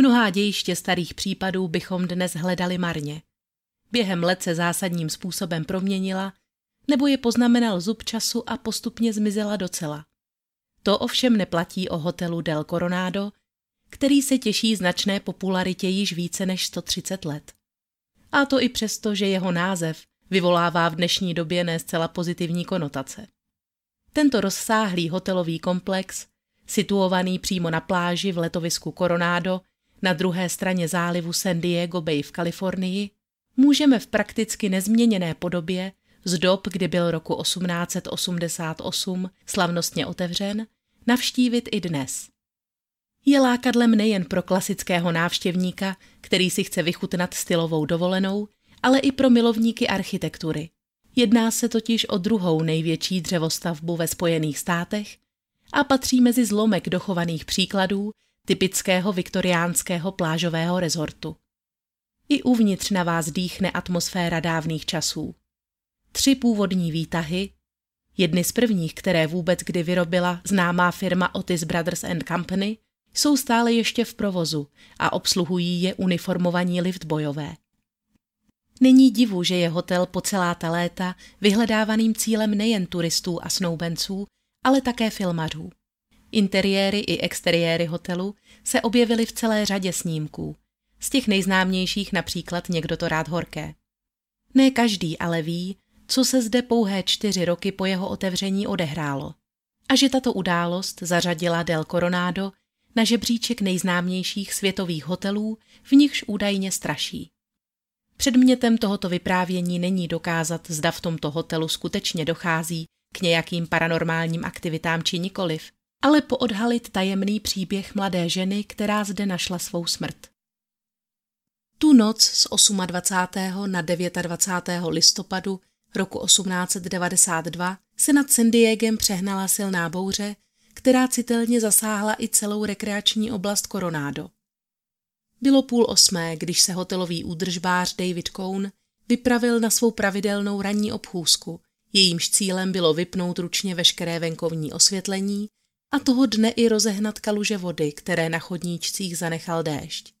Mnohá dějiště starých případů bychom dnes hledali marně. Během let se zásadním způsobem proměnila, nebo je poznamenal zub času a postupně zmizela docela. To ovšem neplatí o hotelu Del Coronado, který se těší značné popularitě již více než 130 let. A to i přesto, že jeho název vyvolává v dnešní době ne zcela pozitivní konotace. Tento rozsáhlý hotelový komplex, situovaný přímo na pláži v letovisku Coronado, na druhé straně zálivu San Diego Bay v Kalifornii, můžeme v prakticky nezměněné podobě z dob, kdy byl roku 1888 slavnostně otevřen, navštívit i dnes. Je lákadlem nejen pro klasického návštěvníka, který si chce vychutnat stylovou dovolenou, ale i pro milovníky architektury. Jedná se totiž o druhou největší dřevostavbu ve Spojených státech a patří mezi zlomek dochovaných příkladů typického viktoriánského plážového rezortu. I uvnitř na vás dýchne atmosféra dávných časů. Tři původní výtahy, jedny z prvních, které vůbec kdy vyrobila známá firma Otis Brothers and Company, jsou stále ještě v provozu a obsluhují je uniformovaní liftbojové. Není divu, že je hotel po celá ta léta vyhledávaným cílem nejen turistů a snoubenců, ale také filmařů. Interiéry i exteriéry hotelu se objevily v celé řadě snímků. Z těch nejznámějších například Někdo to rád horké. Ne každý ale ví, co se zde pouhé čtyři roky po jeho otevření odehrálo. A že tato událost zařadila Del Coronado na žebříček nejznámějších světových hotelů, v nichž údajně straší. Předmětem tohoto vyprávění není dokázat, zda v tomto hotelu skutečně dochází k nějakým paranormálním aktivitám či nikoliv, ale poodhalit tajemný příběh mladé ženy, která zde našla svou smrt. Tu noc z 28. na 29. listopadu roku 1892 se nad San Diegem přehnala silná bouře, která citelně zasáhla i celou rekreační oblast Coronado. Bylo půl osmé, když se hotelový údržbář David Cohn vypravil na svou pravidelnou ranní obchůzku, jejímž cílem bylo vypnout ručně veškeré venkovní osvětlení a toho dne i rozehnat kaluže vody, které na chodníčcích zanechal déšť.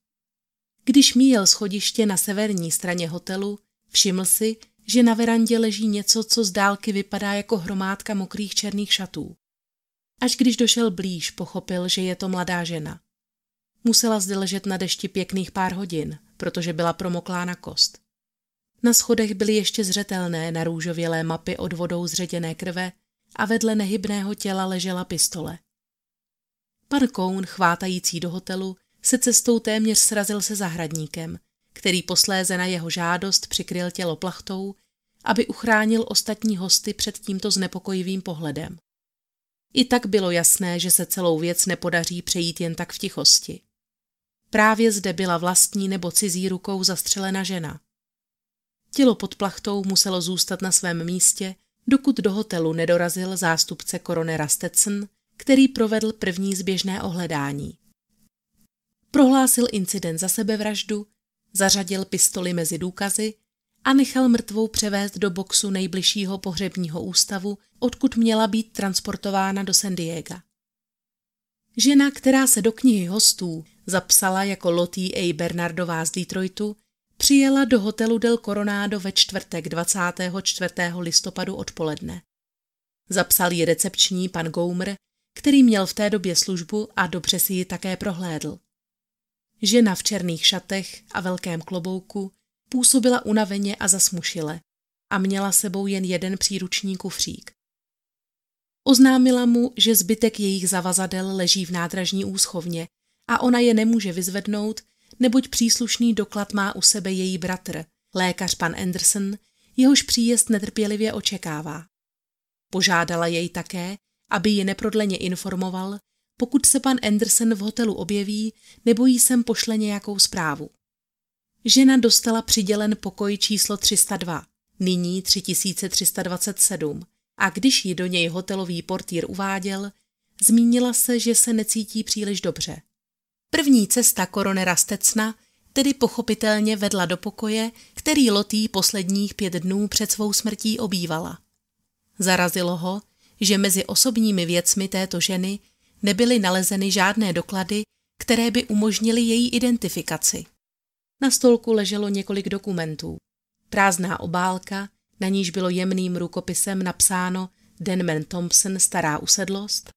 Když míjel schodiště na severní straně hotelu, všiml si, že na verandě leží něco, co z dálky vypadá jako hromádka mokrých černých šatů. Až když došel blíž, pochopil, že je to mladá žena. Musela zde ležet na dešti pěkných pár hodin, protože byla promoklá na kost. Na schodech byly ještě zřetelné narůžovělé mapy od vodou zředěné krve a vedle nehybného těla ležela pistole. Pan Koun, chvátající do hotelu, se cestou téměř srazil se zahradníkem, který posléze na jeho žádost přikryl tělo plachtou, aby uchránil ostatní hosty před tímto znepokojivým pohledem. I tak bylo jasné, že se celou věc nepodaří přejít jen tak v tichosti. Právě zde byla vlastní nebo cizí rukou zastřelena žena. Tělo pod plachtou muselo zůstat na svém místě dokud do hotelu nedorazil zástupce koronera Stetson, který provedl první zběžné ohledání. Prohlásil incident za sebevraždu, zařadil pistoli mezi důkazy a nechal mrtvou převést do boxu nejbližšího pohřebního ústavu, odkud měla být transportována do San Diego. Žena, která se do knihy hostů zapsala jako Lottie A. Bernardová z Detroitu, Přijela do hotelu Del Coronado ve čtvrtek 24. listopadu odpoledne. Zapsal ji recepční pan Gomer, který měl v té době službu a dobře si ji také prohlédl. Žena v černých šatech a velkém klobouku působila unaveně a zasmušile a měla sebou jen jeden příruční kufřík. Oznámila mu, že zbytek jejich zavazadel leží v nádražní úschovně a ona je nemůže vyzvednout, neboť příslušný doklad má u sebe její bratr, lékař pan Anderson, jehož příjezd netrpělivě očekává. Požádala jej také, aby ji neprodleně informoval, pokud se pan Anderson v hotelu objeví nebo jí sem pošle nějakou zprávu. Žena dostala přidělen pokoj číslo 302, nyní 3327 a když ji do něj hotelový portýr uváděl, zmínila se, že se necítí příliš dobře. První cesta koronera Stecna tedy pochopitelně vedla do pokoje, který Lotý posledních pět dnů před svou smrtí obývala. Zarazilo ho, že mezi osobními věcmi této ženy nebyly nalezeny žádné doklady, které by umožnily její identifikaci. Na stolku leželo několik dokumentů. Prázdná obálka, na níž bylo jemným rukopisem napsáno Denman Thompson stará usedlost,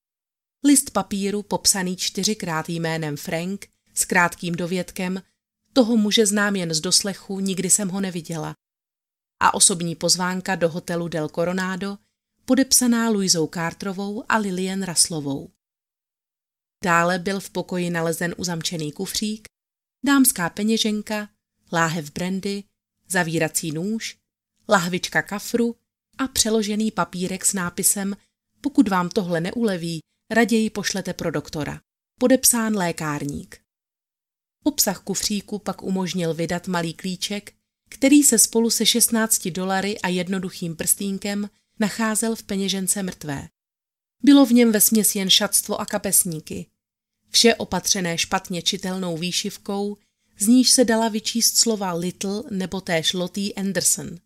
list papíru popsaný čtyřikrát jménem Frank s krátkým dovědkem toho muže znám jen z doslechu, nikdy jsem ho neviděla. A osobní pozvánka do hotelu Del Coronado, podepsaná Luizou Carterovou a Lilian Raslovou. Dále byl v pokoji nalezen uzamčený kufřík, dámská peněženka, láhev brandy, zavírací nůž, lahvička kafru a přeložený papírek s nápisem Pokud vám tohle neuleví, raději pošlete pro doktora. Podepsán lékárník. Obsah kufříku pak umožnil vydat malý klíček, který se spolu se 16 dolary a jednoduchým prstínkem nacházel v peněžence mrtvé. Bylo v něm ve směs jen šatstvo a kapesníky. Vše opatřené špatně čitelnou výšivkou, z níž se dala vyčíst slova Little nebo též Lottie Anderson.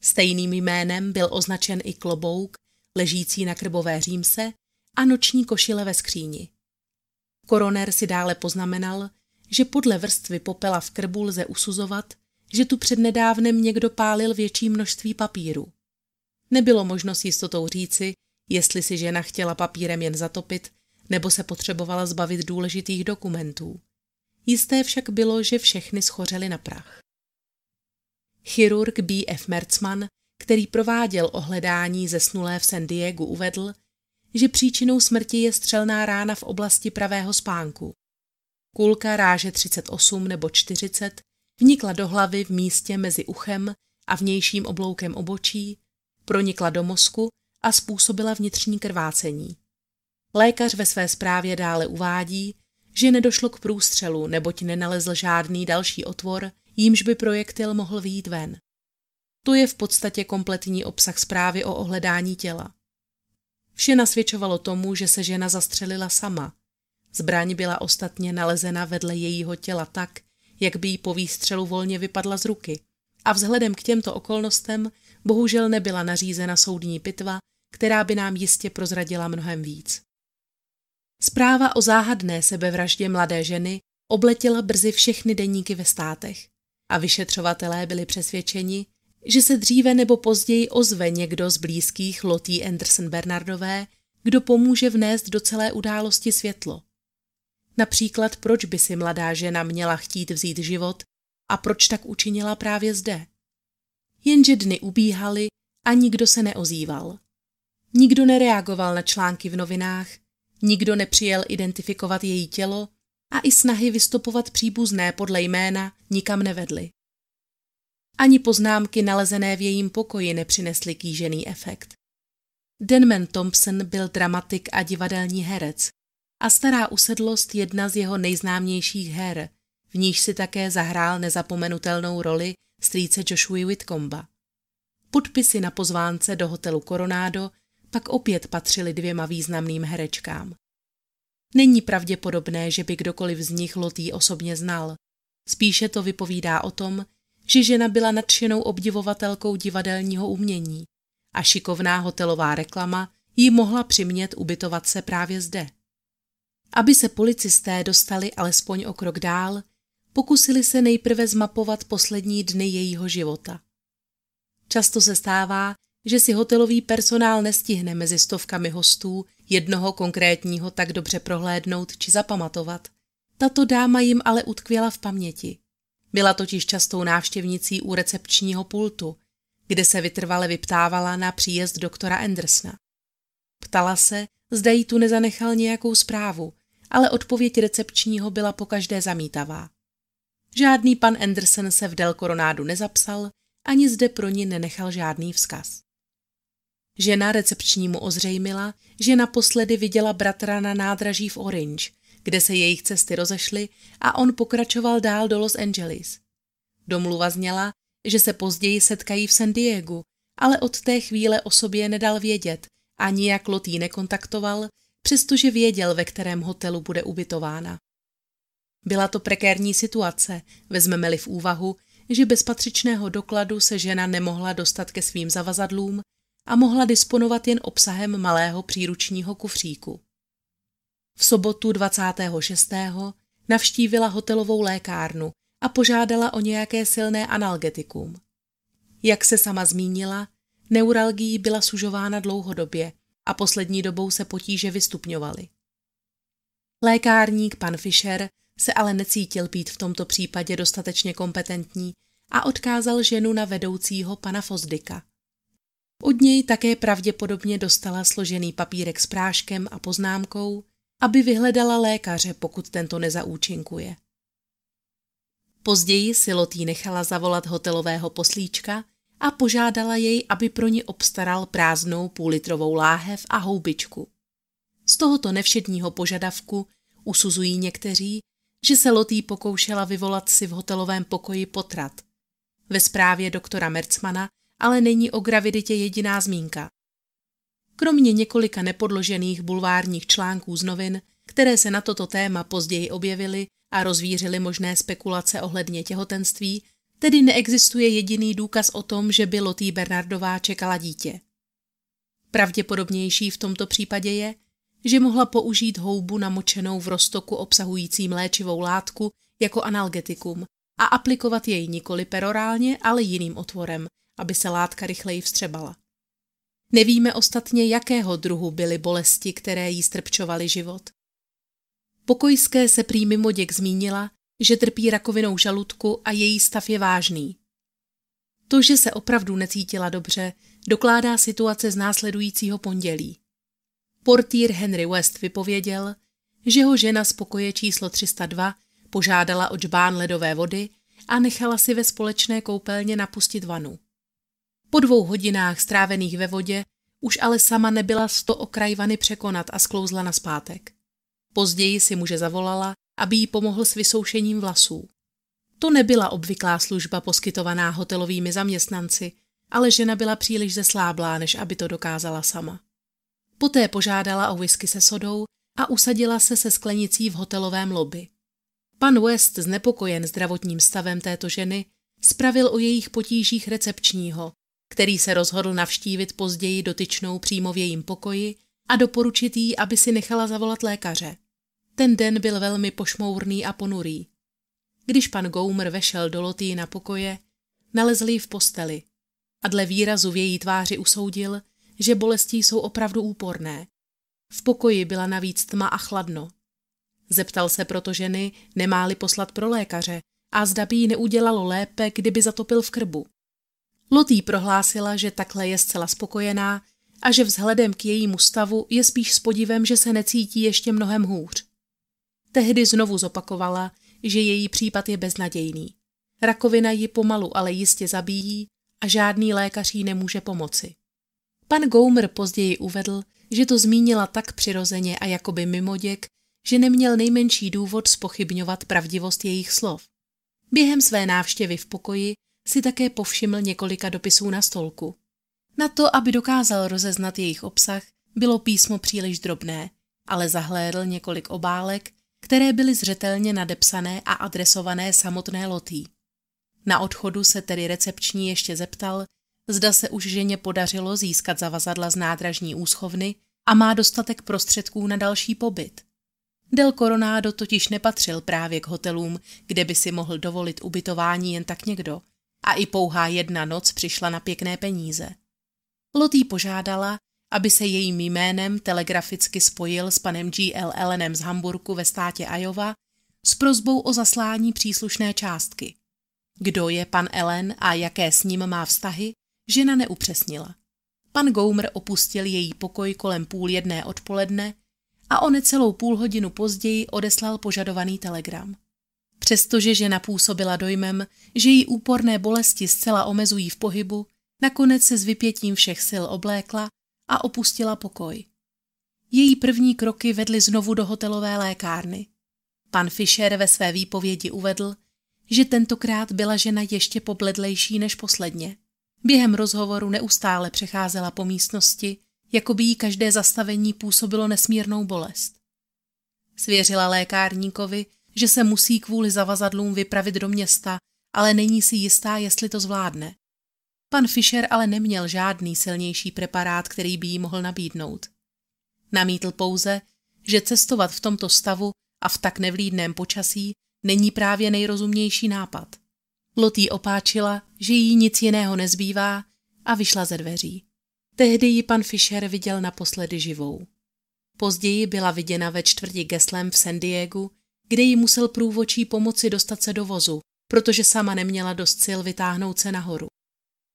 Stejným jménem byl označen i klobouk, ležící na krbové římse a noční košile ve skříni. Koroner si dále poznamenal, že podle vrstvy popela v krbu lze usuzovat, že tu přednedávnem někdo pálil větší množství papíru. Nebylo možno s jistotou říci, jestli si žena chtěla papírem jen zatopit, nebo se potřebovala zbavit důležitých dokumentů. Jisté však bylo, že všechny schořely na prach. Chirurg B. F. Merzman, který prováděl ohledání zesnulé v San Diego, uvedl, že příčinou smrti je střelná rána v oblasti pravého spánku. Kulka ráže 38 nebo 40 vnikla do hlavy v místě mezi uchem a vnějším obloukem obočí, pronikla do mozku a způsobila vnitřní krvácení. Lékař ve své zprávě dále uvádí, že nedošlo k průstřelu, neboť nenalezl žádný další otvor, jímž by projektil mohl výjít ven. To je v podstatě kompletní obsah zprávy o ohledání těla. Vše nasvědčovalo tomu, že se žena zastřelila sama. Zbraň byla ostatně nalezena vedle jejího těla tak, jak by jí po výstřelu volně vypadla z ruky. A vzhledem k těmto okolnostem bohužel nebyla nařízena soudní pitva, která by nám jistě prozradila mnohem víc. Zpráva o záhadné sebevraždě mladé ženy obletěla brzy všechny deníky ve státech a vyšetřovatelé byli přesvědčeni, že se dříve nebo později ozve někdo z blízkých Lottie Anderson Bernardové, kdo pomůže vnést do celé události světlo. Například proč by si mladá žena měla chtít vzít život a proč tak učinila právě zde. Jenže dny ubíhaly a nikdo se neozýval. Nikdo nereagoval na články v novinách, nikdo nepřijel identifikovat její tělo a i snahy vystupovat příbuzné podle jména nikam nevedly. Ani poznámky nalezené v jejím pokoji nepřinesly kýžený efekt. Denman Thompson byl dramatik a divadelní herec a stará usedlost jedna z jeho nejznámějších her, v níž si také zahrál nezapomenutelnou roli strýce Joshua Whitcomba. Podpisy na pozvánce do hotelu Coronado pak opět patřily dvěma významným herečkám. Není pravděpodobné, že by kdokoliv z nich Lotý osobně znal. Spíše to vypovídá o tom, že žena byla nadšenou obdivovatelkou divadelního umění a šikovná hotelová reklama jí mohla přimět ubytovat se právě zde. Aby se policisté dostali alespoň o krok dál, pokusili se nejprve zmapovat poslední dny jejího života. Často se stává, že si hotelový personál nestihne mezi stovkami hostů jednoho konkrétního tak dobře prohlédnout či zapamatovat. Tato dáma jim ale utkvěla v paměti. Byla totiž častou návštěvnicí u recepčního pultu, kde se vytrvale vyptávala na příjezd doktora Andersna. Ptala se, zda jí tu nezanechal nějakou zprávu, ale odpověď recepčního byla pokaždé zamítavá. Žádný pan Anderson se v Del Coronádu nezapsal, ani zde pro ní nenechal žádný vzkaz. Žena recepčnímu ozřejmila, že naposledy viděla bratra na nádraží v Orange, kde se jejich cesty rozešly a on pokračoval dál do Los Angeles. Domluva zněla, že se později setkají v San Diegu, ale od té chvíle o sobě nedal vědět a nijak Lotý nekontaktoval, přestože věděl, ve kterém hotelu bude ubytována. Byla to prekérní situace, vezmeme-li v úvahu, že bez patřičného dokladu se žena nemohla dostat ke svým zavazadlům a mohla disponovat jen obsahem malého příručního kufříku. V sobotu 26. navštívila hotelovou lékárnu a požádala o nějaké silné analgetikum. Jak se sama zmínila, neuralgii byla sužována dlouhodobě a poslední dobou se potíže vystupňovaly. Lékárník pan Fischer se ale necítil být v tomto případě dostatečně kompetentní a odkázal ženu na vedoucího pana Fozdika. Od něj také pravděpodobně dostala složený papírek s práškem a poznámkou, aby vyhledala lékaře, pokud tento nezaúčinkuje. Později si Lotý nechala zavolat hotelového poslíčka a požádala jej, aby pro ní obstaral prázdnou půlitrovou láhev a houbičku. Z tohoto nevšedního požadavku usuzují někteří, že se Lotý pokoušela vyvolat si v hotelovém pokoji potrat. Ve zprávě doktora Mercmana ale není o graviditě jediná zmínka. Kromě několika nepodložených bulvárních článků z novin, které se na toto téma později objevily a rozvířily možné spekulace ohledně těhotenství, tedy neexistuje jediný důkaz o tom, že by Lotý Bernardová čekala dítě. Pravděpodobnější v tomto případě je, že mohla použít houbu namočenou v roztoku obsahujícím léčivou látku jako analgetikum a aplikovat jej nikoli perorálně, ale jiným otvorem, aby se látka rychleji vstřebala. Nevíme ostatně, jakého druhu byly bolesti, které jí strpčovaly život. Pokojské se prý mimoděk zmínila, že trpí rakovinou žaludku a její stav je vážný. To, že se opravdu necítila dobře, dokládá situace z následujícího pondělí. Portýr Henry West vypověděl, že ho žena z pokoje číslo 302 požádala o džbán ledové vody a nechala si ve společné koupelně napustit vanu. Po dvou hodinách strávených ve vodě už ale sama nebyla sto okraj vany překonat a sklouzla na zpátek. Později si muže zavolala, aby jí pomohl s vysoušením vlasů. To nebyla obvyklá služba poskytovaná hotelovými zaměstnanci, ale žena byla příliš zesláblá, než aby to dokázala sama. Poté požádala o whisky se sodou a usadila se se sklenicí v hotelovém lobby. Pan West, znepokojen zdravotním stavem této ženy, spravil o jejich potížích recepčního, který se rozhodl navštívit později dotyčnou přímo v jejím pokoji a doporučit jí, aby si nechala zavolat lékaře. Ten den byl velmi pošmourný a ponurý. Když pan Goumer vešel do Lotý na pokoje, nalezl ji v posteli a dle výrazu v její tváři usoudil, že bolesti jsou opravdu úporné. V pokoji byla navíc tma a chladno. Zeptal se proto ženy, nemá-li poslat pro lékaře a zda by jí neudělalo lépe, kdyby zatopil v krbu. Lotý prohlásila, že takhle je zcela spokojená a že vzhledem k jejímu stavu je spíš s podivem, že se necítí ještě mnohem hůř. Tehdy znovu zopakovala, že její případ je beznadějný. Rakovina ji pomalu, ale jistě zabíjí a žádný lékař jí nemůže pomoci. Pan Goumer později uvedl, že to zmínila tak přirozeně a jakoby mimoděk, že neměl nejmenší důvod spochybňovat pravdivost jejich slov. Během své návštěvy v pokoji si také povšiml několika dopisů na stolku. Na to, aby dokázal rozeznat jejich obsah, bylo písmo příliš drobné, ale zahlédl několik obálek, které byly zřetelně nadepsané a adresované samotné Lotý. Na odchodu se tedy recepční ještě zeptal, zda se už ženě podařilo získat zavazadla z nádražní úschovny a má dostatek prostředků na další pobyt. Del Coronado totiž nepatřil právě k hotelům, kde by si mohl dovolit ubytování jen tak někdo, a i pouhá jedna noc přišla na pěkné peníze. Lotý požádala, aby se jejím jménem telegraficky spojil s panem G.L. Ellenem z Hamburku ve státě Iowa s prozbou o zaslání příslušné částky. Kdo je pan Ellen a jaké s ním má vztahy, žena neupřesnila. Pan Goumer opustil její pokoj kolem půl jedné odpoledne a o necelou půl hodinu později odeslal požadovaný telegram. Přestože žena působila dojmem, že jí úporné bolesti zcela omezují v pohybu, nakonec se s vypětím všech sil oblékla a opustila pokoj. Její první kroky vedly znovu do hotelové lékárny. Pan Fischer ve své výpovědi uvedl, že tentokrát byla žena ještě pobledlejší než posledně. Během rozhovoru neustále přecházela po místnosti, jako by jí každé zastavení působilo nesmírnou bolest. Svěřila lékárníkovi, že se musí kvůli zavazadlům vypravit do města, ale není si jistá, jestli to zvládne. Pan Fischer ale neměl žádný silnější preparát, který by jí mohl nabídnout. Namítl pouze, že cestovat v tomto stavu a v tak nevlídném počasí není právě nejrozumnější nápad. Lotý opáčila, že jí nic jiného nezbývá a vyšla ze dveří. Tehdy ji pan Fischer viděl naposledy živou. Později byla viděna ve čtvrti Geslem v San Diego, kde jí musel průvočí pomoci dostat se do vozu, protože sama neměla dost sil vytáhnout se nahoru.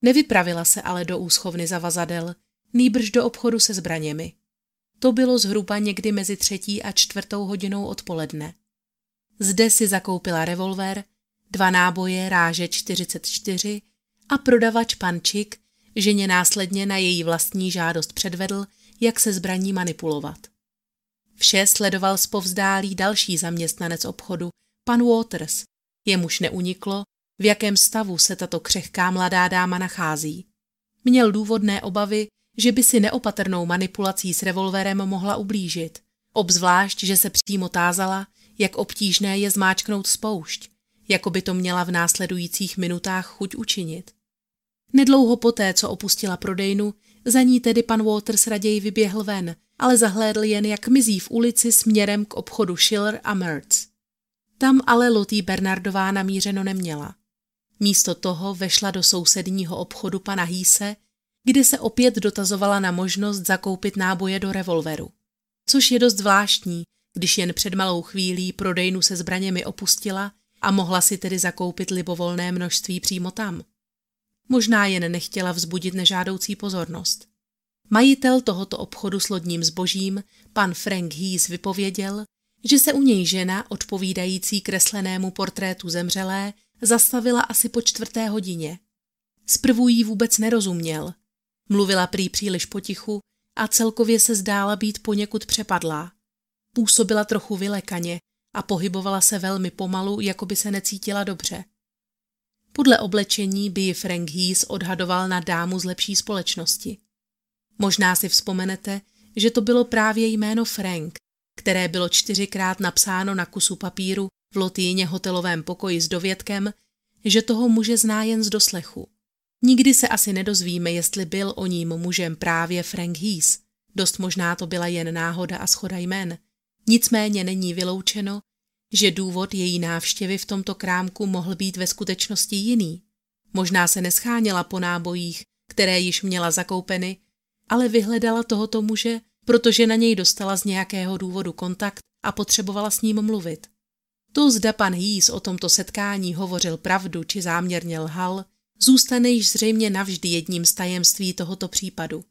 Nevypravila se ale do úschovny zavazadel, nýbrž do obchodu se zbraněmi. To bylo zhruba někdy mezi třetí a čtvrtou hodinou odpoledne. Zde si zakoupila revolver, dva náboje ráže 44 a prodavač Pančik ženě následně na její vlastní žádost předvedl, jak se zbraní manipulovat. Vše sledoval zpovzdálí další zaměstnanec obchodu, pan Waters, jemuž neuniklo, v jakém stavu se tato křehká mladá dáma nachází. Měl důvodné obavy, že by si neopatrnou manipulací s revolverem mohla ublížit, obzvlášť, že se přímo tázala, jak obtížné je zmáčknout spoušť, jako by to měla v následujících minutách chuť učinit. Nedlouho poté, co opustila prodejnu, za ní tedy pan Waters raději vyběhl ven, ale zahlédl jen, jak mizí v ulici směrem k obchodu Schiller a Mertz. Tam ale Lotý Bernardová namířeno neměla. Místo toho vešla do sousedního obchodu pana Hýse, kde se opět dotazovala na možnost zakoupit náboje do revolveru. Což je dost zvláštní, když jen před malou chvílí prodejnu se zbraněmi opustila a mohla si tedy zakoupit libovolné množství přímo tam. Možná jen nechtěla vzbudit nežádoucí pozornost. Majitel tohoto obchodu s lodním zbožím, pan Frank Hees, vypověděl, že se u něj žena, odpovídající kreslenému portrétu zemřelé, zastavila asi po čtvrté hodině. Zprvu jí vůbec nerozuměl. Mluvila prý příliš potichu a celkově se zdála být poněkud přepadlá. Působila trochu vylekaně a pohybovala se velmi pomalu, jako by se necítila dobře. Podle oblečení by ji Frank Hees odhadoval na dámu z lepší společnosti. Možná si vzpomenete, že to bylo právě jméno Frank, které bylo čtyřikrát napsáno na kusu papíru v Lotýně hotelovém pokoji s dovědkem, že toho muže zná jen z doslechu. Nikdy se asi nedozvíme, jestli byl o ním mužem právě Frank Hees. Dost možná to byla jen náhoda a schoda jmén. Nicméně není vyloučeno, že důvod její návštěvy v tomto krámku mohl být ve skutečnosti jiný. Možná se nescháněla po nábojích, které již měla zakoupeny, ale vyhledala tohoto muže, protože na něj dostala z nějakého důvodu kontakt a potřebovala s ním mluvit. To zda pan Hýs o tomto setkání hovořil pravdu či záměrně lhal, zůstane již zřejmě navždy jedním z tajemství tohoto případu.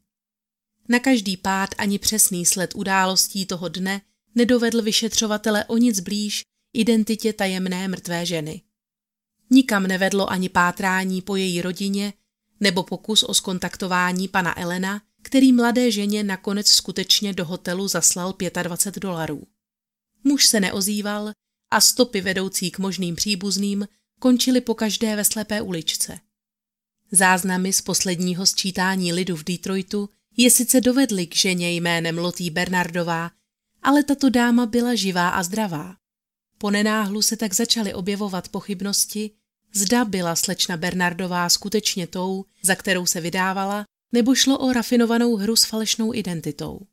Na každý pád ani přesný sled událostí toho dne nedovedl vyšetřovatele o nic blíž identitě tajemné mrtvé ženy. Nikam nevedlo ani pátrání po její rodině nebo pokus o skontaktování pana Elena, který mladé ženě nakonec skutečně do hotelu zaslal 25 dolarů. Muž se neozýval a stopy vedoucí k možným příbuzným končily po každé ve slepé uličce. Záznamy z posledního sčítání lidu v Detroitu je sice dovedly k ženě jménem Lotý Bernardová, ale tato dáma byla živá a zdravá. Po nenáhlu se tak začaly objevovat pochybnosti, zda byla slečna Bernardová skutečně tou, za kterou se vydávala, nebo šlo o rafinovanou hru s falešnou identitou.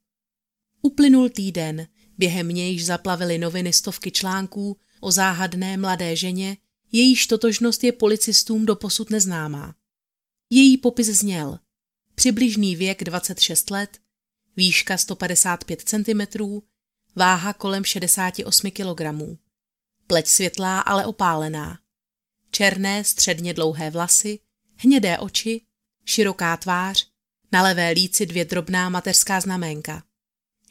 Uplynul týden, během nějž zaplavily noviny stovky článků o záhadné mladé ženě, jejíž totožnost je policistům doposud neznámá. Její popis zněl přibližný věk 26 let, výška 155 cm, váha kolem 68 kg. Pleť světlá, ale opálená. Černé, středně dlouhé vlasy, hnědé oči, široká tvář, na levé líci dvě drobná mateřská znaménka.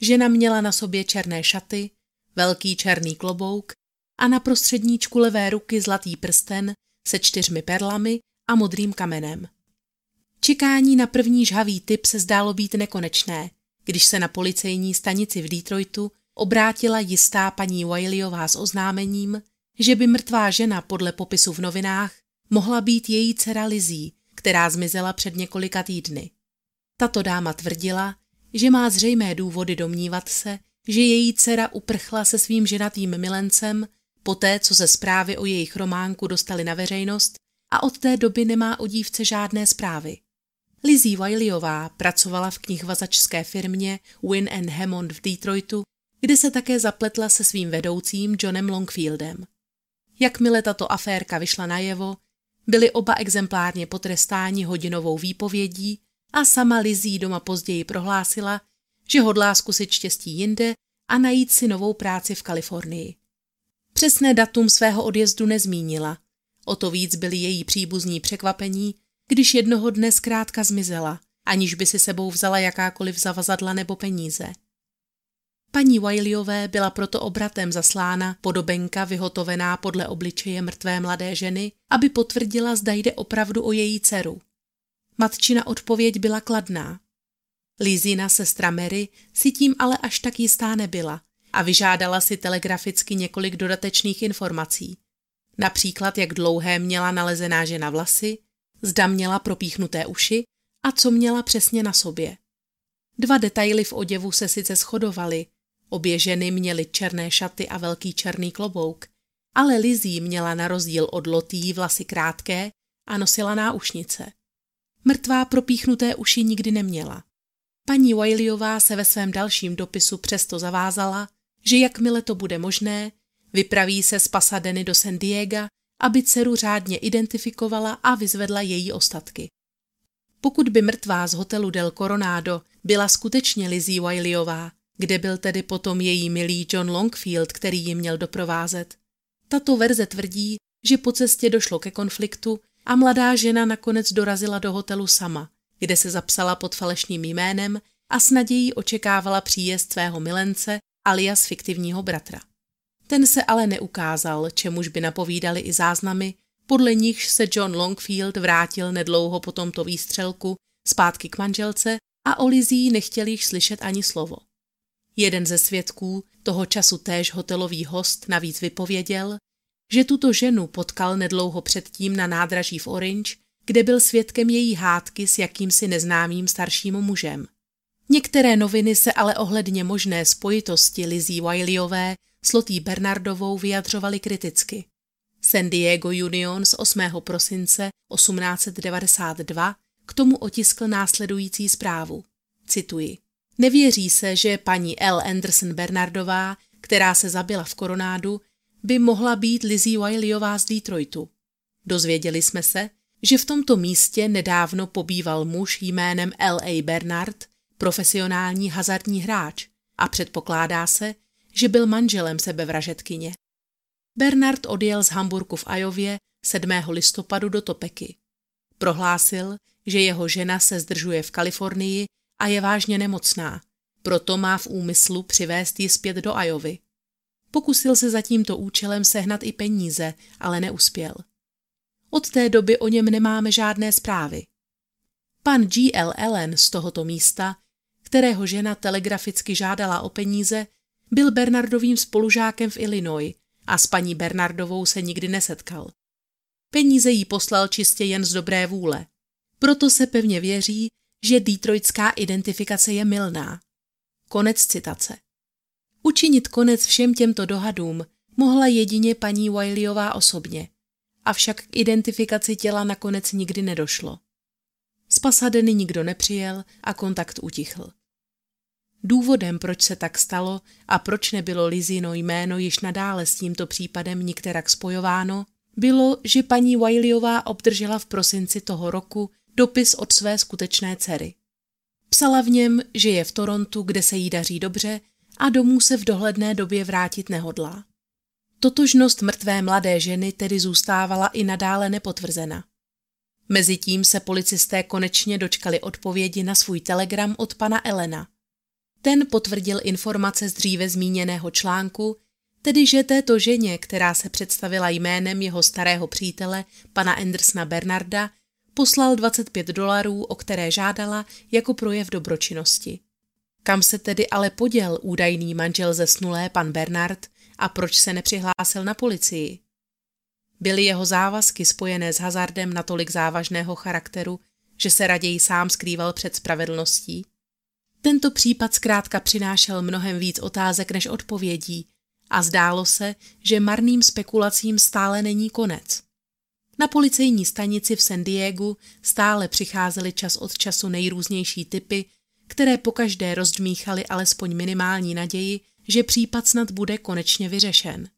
Žena měla na sobě černé šaty, velký černý klobouk a na prostředníčku levé ruky zlatý prsten se čtyřmi perlami a modrým kamenem. Čekání na první žhavý typ se zdálo být nekonečné, když se na policejní stanici v Detroitu obrátila jistá paní Wileyová s oznámením, že by mrtvá žena podle popisu v novinách mohla být její dcera Lizí, která zmizela před několika týdny. Tato dáma tvrdila, že má zřejmé důvody domnívat se, že její dcera uprchla se svým ženatým milencem poté, co se zprávy o jejich románku dostali na veřejnost a od té doby nemá o dívce žádné zprávy. Lizzie Wileyová pracovala v knihvazačské firmě Win and Hammond v Detroitu, kde se také zapletla se svým vedoucím Johnem Longfieldem. Jakmile tato aférka vyšla najevo, byli oba exemplárně potrestáni hodinovou výpovědí a sama Lizzie doma později prohlásila, že hodlá zkusit štěstí jinde a najít si novou práci v Kalifornii. Přesné datum svého odjezdu nezmínila. O to víc byli její příbuzní překvapení, když jednoho dne zkrátka zmizela, aniž by si sebou vzala jakákoliv zavazadla nebo peníze. Paní Wileyové byla proto obratem zaslána podobenka vyhotovená podle obličeje mrtvé mladé ženy, aby potvrdila, zda jde opravdu o její dceru. Matčina odpověď byla kladná. Lízina sestra Mary si tím ale až tak jistá nebyla a vyžádala si telegraficky několik dodatečných informací. Například, jak dlouhé měla nalezená žena vlasy, zda měla propíchnuté uši a co měla přesně na sobě. Dva detaily v oděvu se sice shodovaly, obě ženy měly černé šaty a velký černý klobouk, ale Lizzie měla na rozdíl od Lotý vlasy krátké a nosila náušnice. Mrtvá propíchnuté uši nikdy neměla. Paní Wileyová se ve svém dalším dopisu přesto zavázala, že jakmile to bude možné, vypraví se z Pasadeny do San Diego, aby dceru řádně identifikovala a vyzvedla její ostatky. Pokud by mrtvá z hotelu Del Coronado byla skutečně Lizzie Wileyová, kde byl tedy potom její milý John Longfield, který ji měl doprovázet, tato verze tvrdí, že po cestě došlo ke konfliktu a mladá žena nakonec dorazila do hotelu sama, kde se zapsala pod falešným jménem a s nadějí očekávala příjezd svého milence alias fiktivního bratra. Ten se ale neukázal, čemuž by napovídali i záznamy, podle nichž se John Longfield vrátil nedlouho po tomto výstřelku zpátky k manželce a o Lizzie nechtěl již slyšet ani slovo. Jeden ze svědků, toho času též hotelový host, navíc vypověděl, že tuto ženu potkal nedlouho předtím na nádraží v Orange, kde byl svědkem její hádky s jakýmsi neznámým starším mužem. Některé noviny se ale ohledně možné spojitosti Lizzie Wileyové s Lotí Bernardovou vyjadřovaly kriticky. San Diego Union z 8. prosince 1892 k tomu otiskl následující zprávu. Cituji. Nevěří se, že paní L. Anderson Bernardová, která se zabila v koronádu, by mohla být Lizzie Wileyová z Detroitu. Dozvěděli jsme se, že v tomto místě nedávno pobýval muž jménem L.A. Bernard, profesionální hazardní hráč a předpokládá se, že byl manželem sebevražetkyně. Bernard odjel z Hamburku v Ajově 7. listopadu do Topeky. Prohlásil, že jeho žena se zdržuje v Kalifornii a je vážně nemocná, proto má v úmyslu přivést ji zpět do Ajovy. Pokusil se za tímto účelem sehnat i peníze, ale neuspěl. Od té doby o něm nemáme žádné zprávy. Pan G. L. Allen z tohoto místa, kterého žena telegraficky žádala o peníze, byl Bernardovým spolužákem v Illinois a s paní Bernardovou se nikdy nesetkal. Peníze jí poslal čistě jen z dobré vůle. Proto se pevně věří, že detroitská identifikace je milná. Konec citace. Učinit konec všem těmto dohadům mohla jedině paní Wileyová osobně, avšak k identifikaci těla nakonec nikdy nedošlo. Z Pasadeny nikdo nepřijel a kontakt utichl. Důvodem, proč se tak stalo a proč nebylo Lizino jméno již nadále s tímto případem nikterak spojováno, bylo, že paní Wileyová obdržela v prosinci toho roku dopis od své skutečné dcery. Psala v něm, že je v Torontu, kde se jí daří dobře a domů se v dohledné době vrátit nehodlá. Totožnost mrtvé mladé ženy tedy zůstávala i nadále nepotvrzena. Mezitím se policisté konečně dočkali odpovědi na svůj telegram od pana Elena. Ten potvrdil informace z dříve zmíněného článku, tedy že této ženě, která se představila jménem jeho starého přítele, pana Andersona Bernarda, poslal 25 dolarů, o které žádala jako projev dobročinnosti. Kam se tedy ale poděl údajný manžel zesnulé pan Bernard a proč se nepřihlásil na policii? Byly jeho závazky spojené s hazardem natolik závažného charakteru, že se raději sám skrýval před spravedlností? Tento případ zkrátka přinášel mnohem víc otázek než odpovědí a zdálo se, že marným spekulacím stále není konec. Na policejní stanici v San Diego stále přicházely čas od času nejrůznější typy, které pokaždé rozdmíchaly alespoň minimální naději, že případ snad bude konečně vyřešen.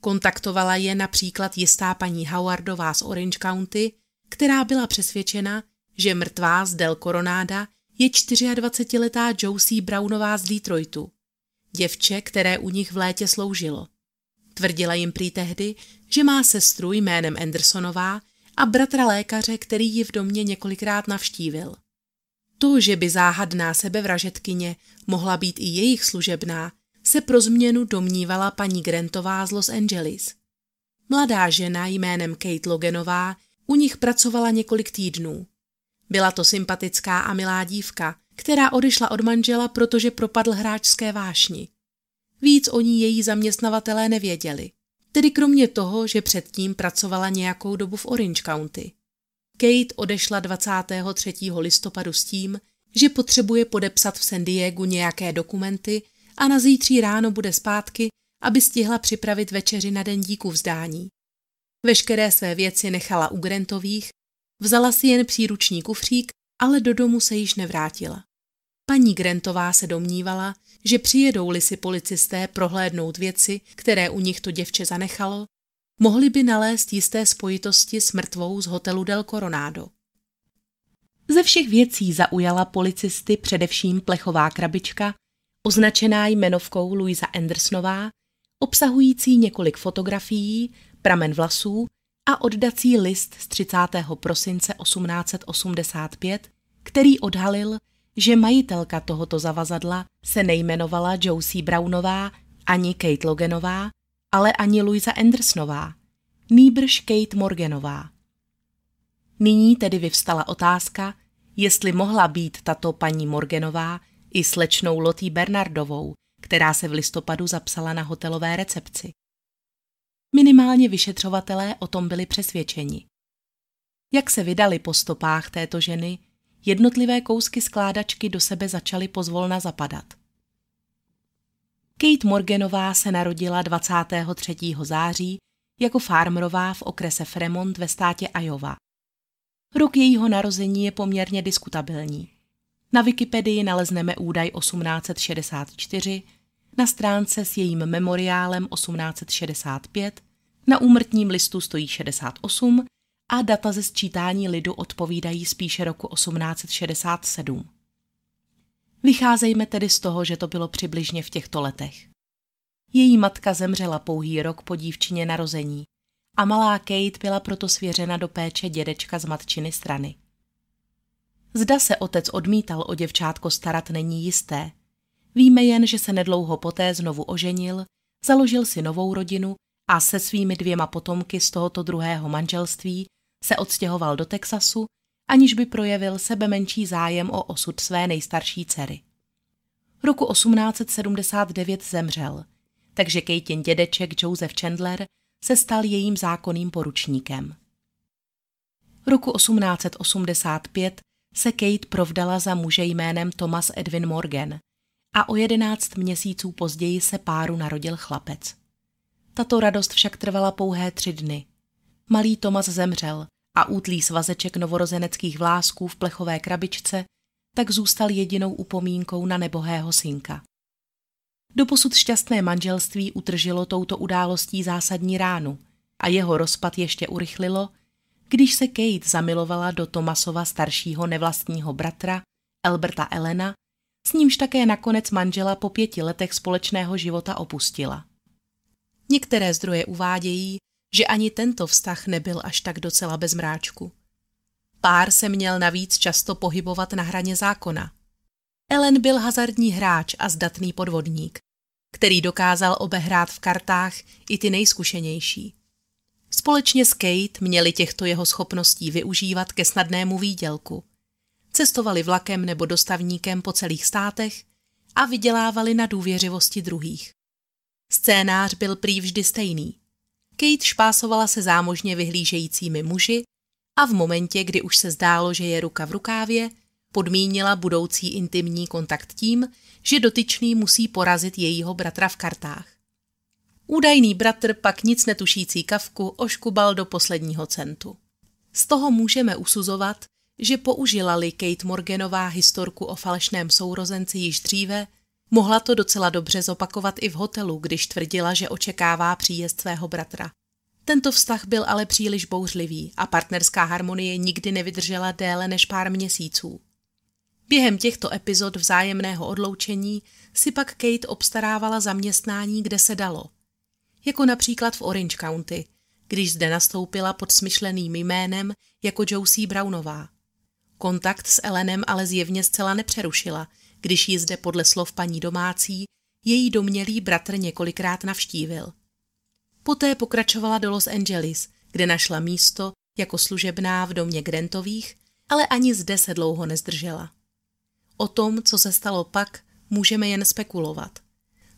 Kontaktovala je například jistá paní Howardová z Orange County, která byla přesvědčena, že mrtvá z Del Coronáda je 24-letá Josie Brownová z Detroitu, děvče, které u nich v létě sloužilo. Tvrdila jim prý tehdy, že má sestru jménem Andersonová a bratra lékaře, který ji v domě několikrát navštívil. To, že by záhadná sebevražetkyně mohla být i jejich služebná, se pro změnu domnívala paní Grantová z Los Angeles. Mladá žena jménem Kate Loganová u nich pracovala několik týdnů. Byla to sympatická a milá dívka, která odešla od manžela, protože propadl hráčské vášni. Víc o ní její zaměstnavatelé nevěděli. Tedy kromě toho, že předtím pracovala nějakou dobu v Orange County. Kate odešla 23. listopadu s tím, že potřebuje podepsat v San Diego nějaké dokumenty a na zítří ráno bude zpátky, aby stihla připravit večeři na den díku vzdání. Veškeré své věci nechala u Grantových, vzala si jen příruční kufřík, ale do domu se již nevrátila. Paní Grantová se domnívala, že přijedou-li si policisté prohlédnout věci, které u nich to děvče zanechalo, mohli by nalézt jisté spojitosti s mrtvou z hotelu Del Coronado. Ze všech věcí zaujala policisty především plechová krabička, označená jmenovkou Louisa Andersonová, obsahující několik fotografií, pramen vlasů a oddací list z 30. prosince 1885, který odhalil, že majitelka tohoto zavazadla se nejmenovala Josie Brownová ani Kate Loganová, ale ani Louisa Andersonová, nýbrž Kate Morganová. Nyní tedy vyvstala otázka, jestli mohla být tato paní Morganová i slečnou Lotí Bernardovou, která se v listopadu zapsala na hotelové recepci. Minimálně vyšetřovatelé o tom byli přesvědčeni. Jak se vydali po stopách této ženy, jednotlivé kousky skládačky do sebe začaly pozvolna zapadat. Kate Morganová se narodila 23. září jako farmerová v okrese Fremont ve státě Iowa. Rok jejího narození je poměrně diskutabilní. Na Wikipedii nalezneme údaj 1864, na stránce s jejím memoriálem 1865, na úmrtním listu stojí 68 a data ze sčítání lidu odpovídají spíše roku 1867. Vycházejme tedy z toho, že to bylo přibližně v těchto letech. Její matka zemřela pouhý rok po dívčině narození a malá Kate byla proto svěřena do péče dědečka z matčiny strany. Zda se otec odmítal o děvčátko starat není jisté. Víme jen, že se nedlouho poté znovu oženil, založil si novou rodinu a se svými dvěma potomky z tohoto druhého manželství se odstěhoval do Texasu, aniž by projevil sebe menší zájem o osud své nejstarší dcery. Roku 1879 zemřel, takže Kejtin dědeček Joseph Chandler se stal jejím zákonným poručníkem. Roku 1885 se Kate provdala za muže jménem Thomas Edwin Morgan a o jedenáct měsíců později se páru narodil chlapec. Tato radost však trvala pouhé tři dny. Malý Thomas zemřel a útlý svazeček novorozeneckých vlásků v plechové krabičce tak zůstal jedinou upomínkou na nebohého synka. Doposud šťastné manželství utržilo touto událostí zásadní ránu a jeho rozpad ještě urychlilo, když se Kate zamilovala do Tomasova staršího nevlastního bratra, Alberta Elena, s nímž také nakonec manžela po pěti letech společného života opustila. Některé zdroje uvádějí, že ani tento vztah nebyl až tak docela bez mráčku. Pár se měl navíc často pohybovat na hraně zákona. Ellen byl hazardní hráč a zdatný podvodník, který dokázal obehrát v kartách i ty nejzkušenější. Společně s Kate měli těchto jeho schopností využívat ke snadnému výdělku. Cestovali vlakem nebo dostavníkem po celých státech a vydělávali na důvěřivosti druhých. Scénář byl prý vždy stejný. Kate špásovala se zámožně vyhlížejícími muži a v momentě, kdy už se zdálo, že je ruka v rukávě, podmínila budoucí intimní kontakt tím, že dotyčný musí porazit jejího bratra v kartách. Údajný bratr pak nic netušící kavku oškubal do posledního centu. Z toho můžeme usuzovat, že použila-li Kate Morganová historku o falešném sourozenci již dříve, mohla to docela dobře zopakovat i v hotelu, když tvrdila, že očekává příjezd svého bratra. Tento vztah byl ale příliš bouřlivý a partnerská harmonie nikdy nevydržela déle než pár měsíců. Během těchto epizod vzájemného odloučení si pak Kate obstarávala zaměstnání, kde se dalo. Jako například v Orange County, když zde nastoupila pod smyšleným jménem jako Josie Brownová. Kontakt s Elenem ale zjevně zcela nepřerušila, když ji zde podle slov paní domácí její domělý bratr několikrát navštívil. Poté pokračovala do Los Angeles, kde našla místo jako služebná v domě Grantových, ale ani zde se dlouho nezdržela. O tom, co se stalo pak, můžeme jen spekulovat.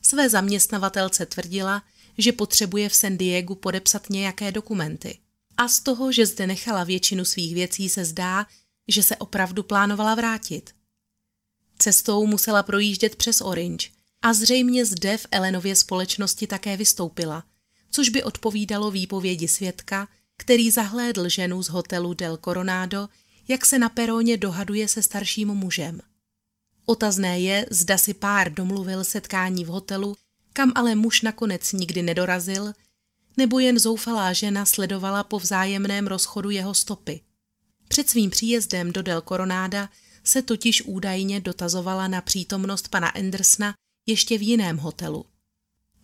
Své zaměstnavatelce tvrdila, že potřebuje v San Diego podepsat nějaké dokumenty. A z toho, že zde nechala většinu svých věcí, se zdá, že se opravdu plánovala vrátit. Cestou musela projíždět přes Orange a zřejmě zde v Elenově společnosti také vystoupila, což by odpovídalo výpovědi svědka, který zahlédl ženu z hotelu Del Coronado, jak se na peróně dohaduje se starším mužem. Otazné je, zda si pár domluvil setkání v hotelu, kam ale muž nakonec nikdy nedorazil, nebo jen zoufalá žena sledovala po vzájemném rozchodu jeho stopy. Před svým příjezdem do Del Coronáda se totiž údajně dotazovala na přítomnost pana Andersna ještě v jiném hotelu.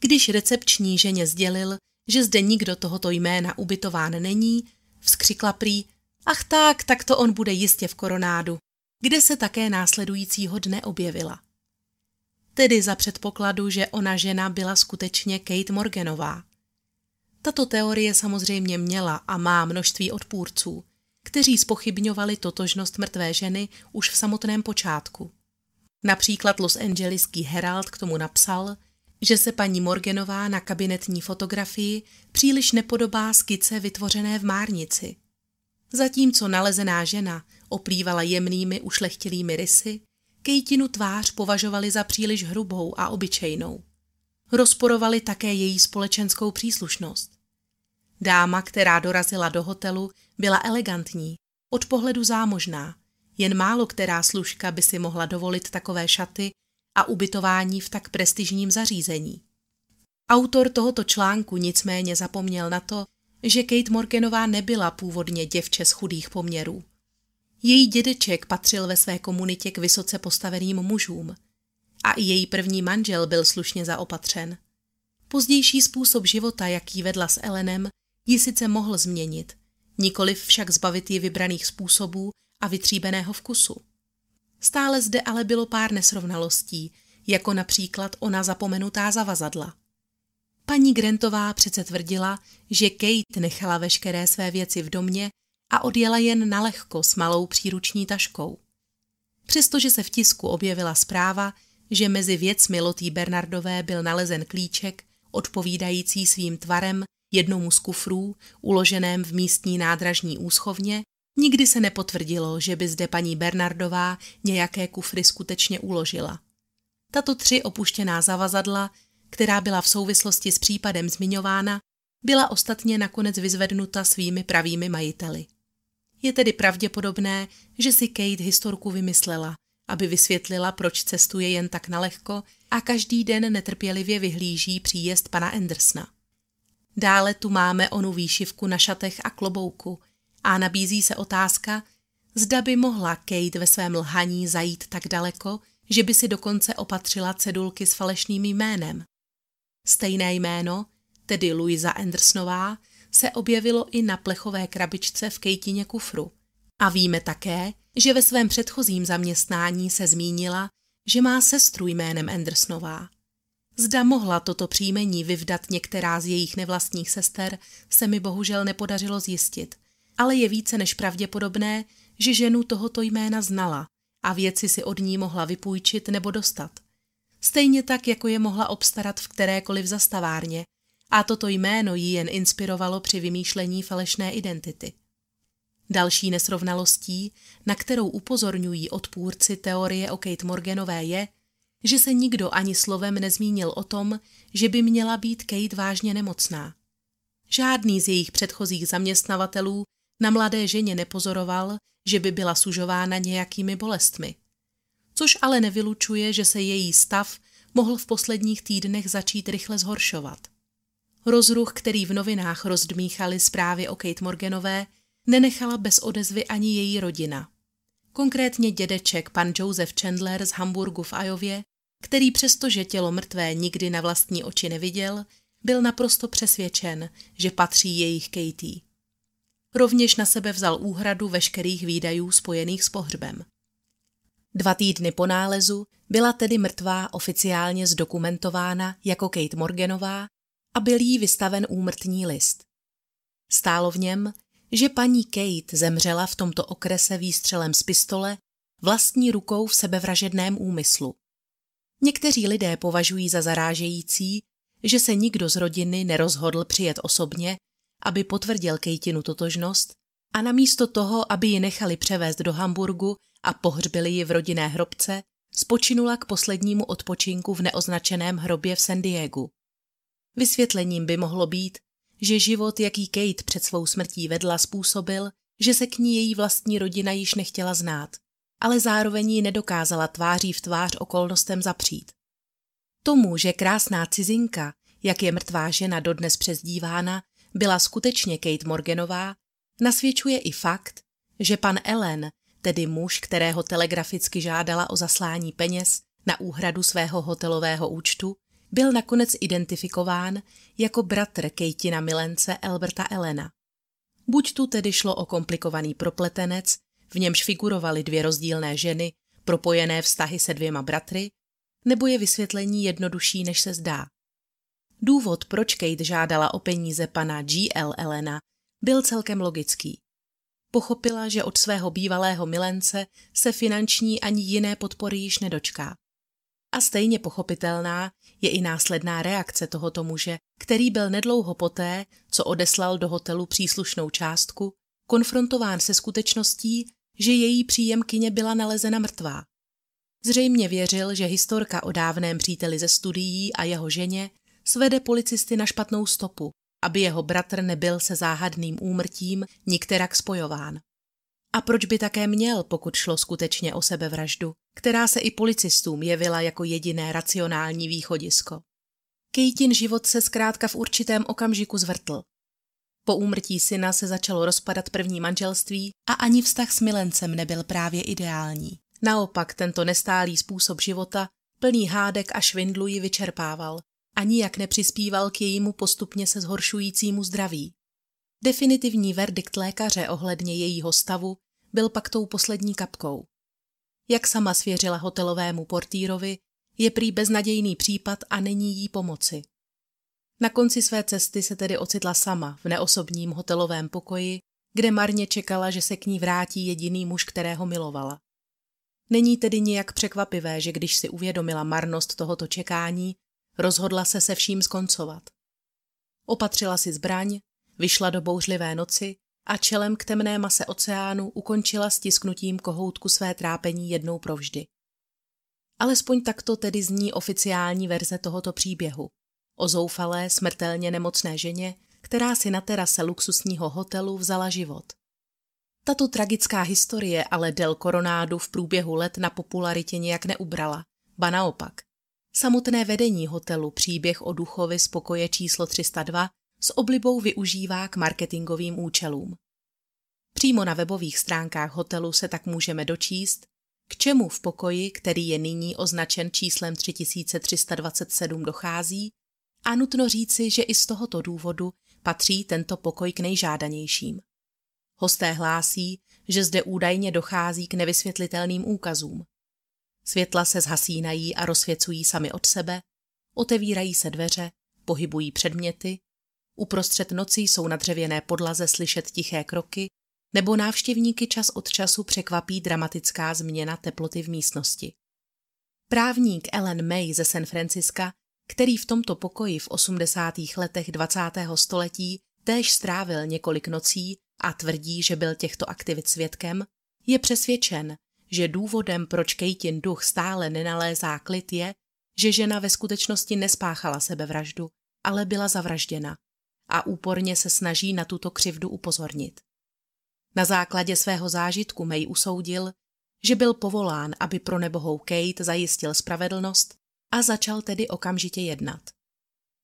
Když recepční ženě sdělil, že zde nikdo tohoto jména ubytován není, vzkřikla prý, ach tak, tak to on bude jistě v koronádu kde se také následujícího dne objevila. Tedy za předpokladu, že ona žena byla skutečně Kate Morganová. Tato teorie samozřejmě měla a má množství odpůrců, kteří spochybňovali totožnost mrtvé ženy už v samotném počátku. Například Los Angeleský Herald k tomu napsal, že se paní Morganová na kabinetní fotografii příliš nepodobá skice vytvořené v Márnici. Zatímco nalezená žena oplývala jemnými ušlechtilými rysy, Kejtinu tvář považovali za příliš hrubou a obyčejnou. Rozporovali také její společenskou příslušnost. Dáma, která dorazila do hotelu, byla elegantní, od pohledu zámožná, jen málo která služka by si mohla dovolit takové šaty a ubytování v tak prestižním zařízení. Autor tohoto článku nicméně zapomněl na to, že Kate Morganová nebyla původně děvče z chudých poměrů. Její dědeček patřil ve své komunitě k vysoce postaveným mužům a i její první manžel byl slušně zaopatřen. Pozdější způsob života, jaký vedla s Elenem, ji sice mohl změnit, nikoliv však zbavit ji vybraných způsobů a vytříbeného vkusu. Stále zde ale bylo pár nesrovnalostí, jako například ona zapomenutá zavazadla. Paní Grantová přece tvrdila, že Kate nechala veškeré své věci v domě a odjela jen na lehko s malou příruční taškou. Přestože se v tisku objevila zpráva, že mezi věcmi Lotý Bernardové byl nalezen klíček, odpovídající svým tvarem jednomu z kufrů, uloženém v místní nádražní úschovně, nikdy se nepotvrdilo, že by zde paní Bernardová nějaké kufry skutečně uložila. Tato tři opuštěná zavazadla, která byla v souvislosti s případem zmiňována, byla ostatně nakonec vyzvednuta svými pravými majiteli. Je tedy pravděpodobné, že si Kate historku vymyslela, aby vysvětlila, proč cestuje jen tak nalehko a každý den netrpělivě vyhlíží příjezd pana Andersna. Dále tu máme onu výšivku na šatech a klobouku a nabízí se otázka, zda by mohla Kate ve svém lhaní zajít tak daleko, že by si dokonce opatřila cedulky s falešným jménem. Stejné jméno, tedy Louisa Andersnová, se objevilo i na plechové krabičce v kejtině kufru. A víme také, že ve svém předchozím zaměstnání se zmínila, že má sestru jménem Andersnová. Zda mohla toto příjmení vyvdat některá z jejich nevlastních sester, se mi bohužel nepodařilo zjistit, ale je více než pravděpodobné, že ženu tohoto jména znala a věci si od ní mohla vypůjčit nebo dostat. Stejně tak, jako je mohla obstarat v kterékoliv zastavárně a toto jméno ji jen inspirovalo při vymýšlení falešné identity. Další nesrovnalostí, na kterou upozorňují odpůrci teorie o Kate Morganové je, že se nikdo ani slovem nezmínil o tom, že by měla být Kate vážně nemocná. Žádný z jejich předchozích zaměstnavatelů na mladé ženě nepozoroval, že by byla sužována nějakými bolestmi. Což ale nevylučuje, že se její stav mohl v posledních týdnech začít rychle zhoršovat. Rozruch, který v novinách rozdmíchali zprávy o Kate Morganové, nenechala bez odezvy ani její rodina. Konkrétně dědeček pan Joseph Chandler z Hamburgu v Ajově, který přestože tělo mrtvé nikdy na vlastní oči neviděl, byl naprosto přesvědčen, že patří jejich Katie. Rovněž na sebe vzal úhradu veškerých výdajů spojených s pohřbem. Dva týdny po nálezu byla tedy mrtvá oficiálně zdokumentována jako Kate Morganová a byl jí vystaven úmrtní list. Stálo v něm, že paní Kate zemřela v tomto okrese výstřelem z pistole vlastní rukou v sebevražedném úmyslu. Někteří lidé považují za zarážející, že se nikdo z rodiny nerozhodl přijet osobně, aby potvrdil Kejtinu totožnost a namísto toho, aby ji nechali převést do Hamburgu a pohřbili ji v rodinné hrobce, spočinula k poslednímu odpočinku v neoznačeném hrobě v San Diegu. Vysvětlením by mohlo být, že život, jaký Kate před svou smrtí vedla, způsobil, že se k ní její vlastní rodina již nechtěla znát, ale zároveň ji nedokázala tváří v tvář okolnostem zapřít. Tomu, že krásná cizinka, jak je mrtvá žena dodnes přezdívána, byla skutečně Kate Morganová, nasvědčuje i fakt, že pan Ellen, tedy muž, kterého telegraficky žádala o zaslání peněz na úhradu svého hotelového účtu, byl nakonec identifikován jako bratr Kejtina milence Alberta Elena. Buď tu tedy šlo o komplikovaný propletenec, v němž figurovaly dvě rozdílné ženy, propojené vztahy se dvěma bratry, nebo je vysvětlení jednodušší, než se zdá. Důvod, proč Kate žádala o peníze pana G.L. Elena, byl celkem logický. Pochopila, že od svého bývalého milence se finanční ani jiné podpory již nedočká. A stejně pochopitelná je i následná reakce tohoto muže, který byl nedlouho poté, co odeslal do hotelu příslušnou částku, konfrontován se skutečností, že její příjemkyně byla nalezena mrtvá. Zřejmě věřil, že historka o dávném příteli ze studií a jeho ženě svede policisty na špatnou stopu, aby jeho bratr nebyl se záhadným úmrtím nikterak spojován. A proč by také měl, pokud šlo skutečně o sebevraždu, která se i policistům jevila jako jediné racionální východisko? Kejtin život se zkrátka v určitém okamžiku zvrtl. Po úmrtí syna se začalo rozpadat první manželství a ani vztah s milencem nebyl právě ideální. Naopak tento nestálý způsob života, plný hádek a švindlu ji vyčerpával a nijak nepřispíval k jejímu postupně se zhoršujícímu zdraví. Definitivní verdikt lékaře ohledně jejího stavu byl pak tou poslední kapkou. Jak sama svěřila hotelovému portýrovi, je prý beznadějný případ a není jí pomoci. Na konci své cesty se tedy ocitla sama v neosobním hotelovém pokoji, kde marně čekala, že se k ní vrátí jediný muž, kterého milovala. Není tedy nijak překvapivé, že když si uvědomila marnost tohoto čekání, rozhodla se se vším skoncovat. Opatřila si zbraň, vyšla do bouřlivé noci a čelem k temné mase oceánu ukončila stisknutím kohoutku své trápení jednou provždy. Alespoň takto tedy zní oficiální verze tohoto příběhu. O zoufalé, smrtelně nemocné ženě, která si na terase luxusního hotelu vzala život. Tato tragická historie ale Del Coronádu v průběhu let na popularitě nějak neubrala, ba naopak. Samotné vedení hotelu příběh o duchovi z pokoje číslo 302 s oblibou využívá k marketingovým účelům. Přímo na webových stránkách hotelu se tak můžeme dočíst, k čemu v pokoji, který je nyní označen číslem 3327 dochází a nutno říci, že i z tohoto důvodu patří tento pokoj k nejžádanějším. Hosté hlásí, že zde údajně dochází k nevysvětlitelným úkazům. Světla se zhasínají a rozsvěcují sami od sebe, otevírají se dveře, pohybují předměty, uprostřed noci jsou na dřevěné podlaze slyšet tiché kroky, nebo návštěvníky čas od času překvapí dramatická změna teploty v místnosti. Právník Ellen May ze San Franciska, který v tomto pokoji v 80. letech 20. století též strávil několik nocí a tvrdí, že byl těchto aktivit svědkem, je přesvědčen, že důvodem, proč Kejtin duch stále nenalézá klid je, že žena ve skutečnosti nespáchala sebevraždu, ale byla zavražděna a úporně se snaží na tuto křivdu upozornit. Na základě svého zážitku May usoudil, že byl povolán, aby pro nebohou Kate zajistil spravedlnost a začal tedy okamžitě jednat.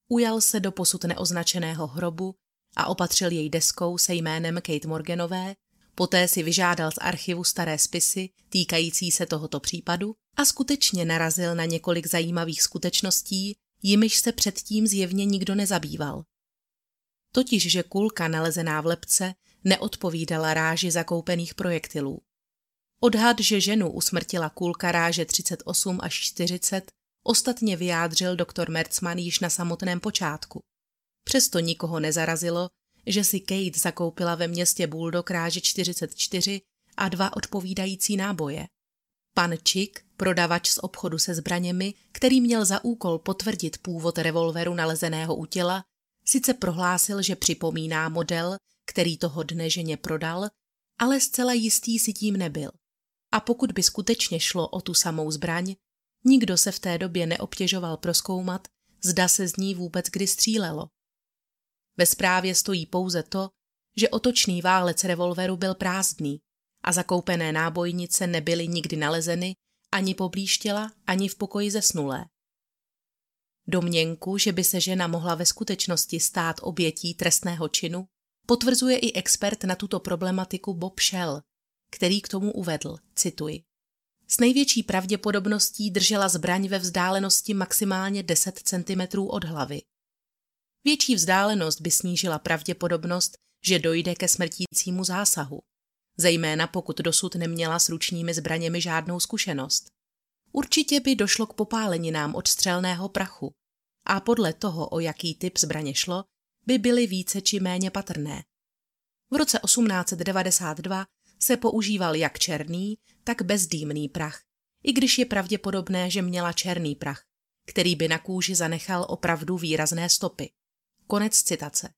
Ujal se do posud neoznačeného hrobu a opatřil jej deskou se jménem Kate Morganové, poté si vyžádal z archivu staré spisy týkající se tohoto případu a skutečně narazil na několik zajímavých skutečností, jimiž se předtím zjevně nikdo nezabýval. Totiž, že kulka nalezená v lepce neodpovídala ráži zakoupených projektilů. Odhad, že ženu usmrtila kulka ráže 38 až 40, ostatně vyjádřil doktor Merzman již na samotném počátku. Přesto nikoho nezarazilo, že si Kate zakoupila ve městě Bulldog ráže 44 a dva odpovídající náboje. Pan Chick, prodavač z obchodu se zbraněmi, který měl za úkol potvrdit původ revolveru nalezeného u těla, sice prohlásil, že připomíná model, který toho dne ženě prodal, ale zcela jistý si tím nebyl. A pokud by skutečně šlo o tu samou zbraň, nikdo se v té době neobtěžoval proskoumat, zda se z ní vůbec kdy střílelo. Ve zprávě stojí pouze to, že otočný válec revolveru byl prázdný a zakoupené nábojnice nebyly nikdy nalezeny ani poblíž těla, ani v pokoji zesnulé. Domněnku, že by se žena mohla ve skutečnosti stát obětí trestného činu, potvrzuje i expert na tuto problematiku Bob Shell, který k tomu uvedl, cituji. S největší pravděpodobností držela zbraň ve vzdálenosti maximálně 10 cm od hlavy. Větší vzdálenost by snížila pravděpodobnost, že dojde ke smrtícímu zásahu, zejména pokud dosud neměla s ručními zbraněmi žádnou zkušenost. Určitě by došlo k popáleninám od střelného prachu a podle toho, o jaký typ zbraně šlo, by byly více či méně patrné. V roce 1892 se používal jak černý, tak bezdýmný prach, i když je pravděpodobné, že měla černý prach, který by na kůži zanechal opravdu výrazné stopy. Konec citace.